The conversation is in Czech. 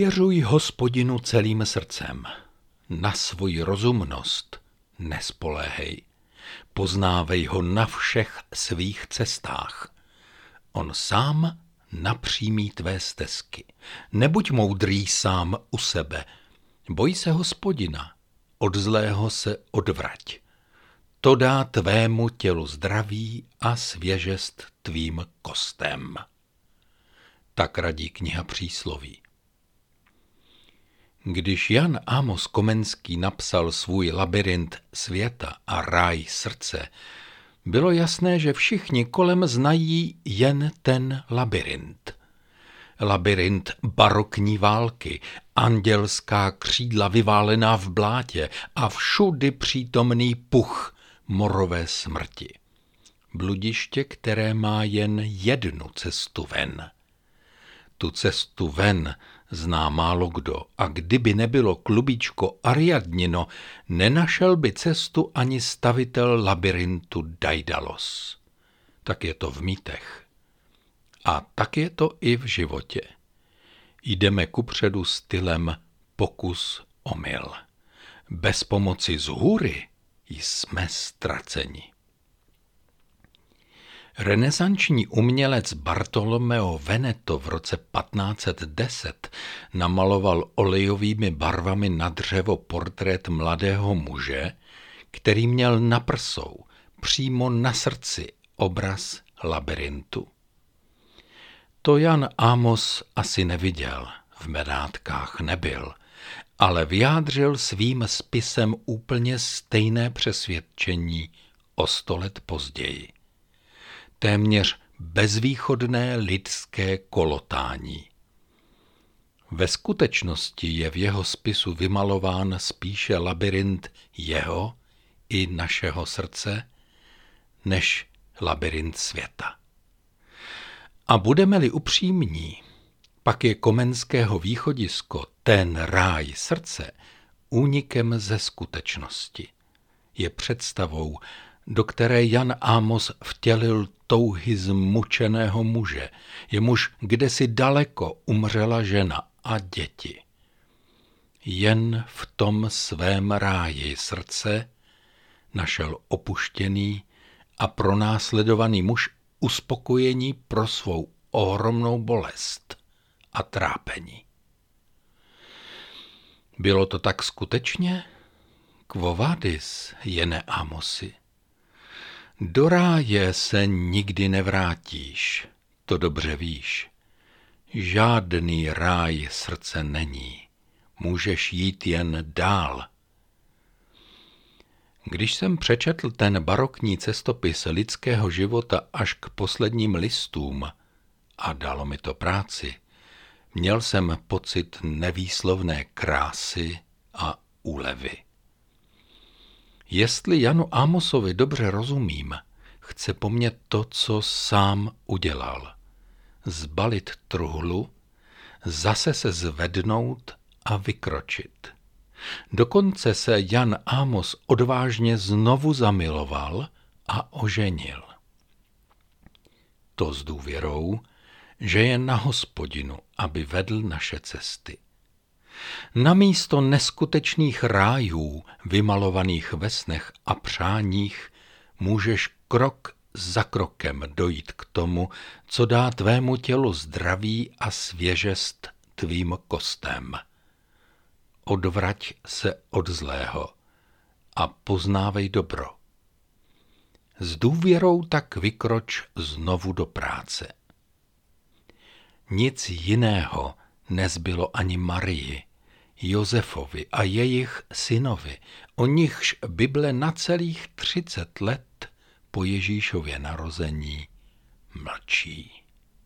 Důvěřuj hospodinu celým srdcem. Na svoji rozumnost nespoléhej. Poznávej ho na všech svých cestách. On sám napřímí tvé stezky. Nebuď moudrý sám u sebe. Boj se hospodina, od zlého se odvrať. To dá tvému tělu zdraví a svěžest tvým kostem. Tak radí kniha přísloví. Když Jan Amos Komenský napsal svůj labirint světa a ráj srdce, bylo jasné, že všichni kolem znají jen ten labirint. Labirint barokní války, andělská křídla vyválená v blátě a všudy přítomný puch morové smrti. Bludiště, které má jen jednu cestu ven. Tu cestu ven zná málo kdo a kdyby nebylo klubíčko Ariadnino, nenašel by cestu ani stavitel labirintu Daidalos. Tak je to v mýtech. A tak je to i v životě. Jdeme kupředu stylem pokus omyl. Bez pomoci z hůry jsme ztraceni. Renesanční umělec Bartolomeo Veneto v roce 1510 namaloval olejovými barvami na dřevo portrét mladého muže, který měl na prsou, přímo na srdci, obraz labirintu. To Jan Amos asi neviděl, v medátkách nebyl, ale vyjádřil svým spisem úplně stejné přesvědčení o sto let později téměř bezvýchodné lidské kolotání. Ve skutečnosti je v jeho spisu vymalován spíše labirint jeho i našeho srdce, než labirint světa. A budeme-li upřímní, pak je Komenského východisko, ten ráj srdce, únikem ze skutečnosti. Je představou, do které Jan Amos vtělil touhy zmučeného muže, jemuž kdesi daleko umřela žena a děti. Jen v tom svém ráji srdce našel opuštěný a pronásledovaný muž uspokojení pro svou ohromnou bolest a trápení. Bylo to tak skutečně? Kvovadis, jene Amosi. Do ráje se nikdy nevrátíš, to dobře víš. Žádný ráj srdce není, můžeš jít jen dál. Když jsem přečetl ten barokní cestopis lidského života až k posledním listům, a dalo mi to práci, měl jsem pocit nevýslovné krásy a úlevy. Jestli Janu Amosovi dobře rozumím, chce po mně to, co sám udělal. Zbalit truhlu, zase se zvednout a vykročit. Dokonce se Jan Amos odvážně znovu zamiloval a oženil. To s důvěrou, že je na hospodinu, aby vedl naše cesty. Na místo neskutečných rájů, vymalovaných ve snech a přáních, můžeš krok za krokem dojít k tomu, co dá tvému tělu zdraví a svěžest tvým kostem. Odvrať se od zlého a poznávej dobro. S důvěrou tak vykroč znovu do práce. Nic jiného nezbylo ani Marii, Josefovi a jejich synovi, o nichž Bible na celých třicet let po Ježíšově narození mlčí.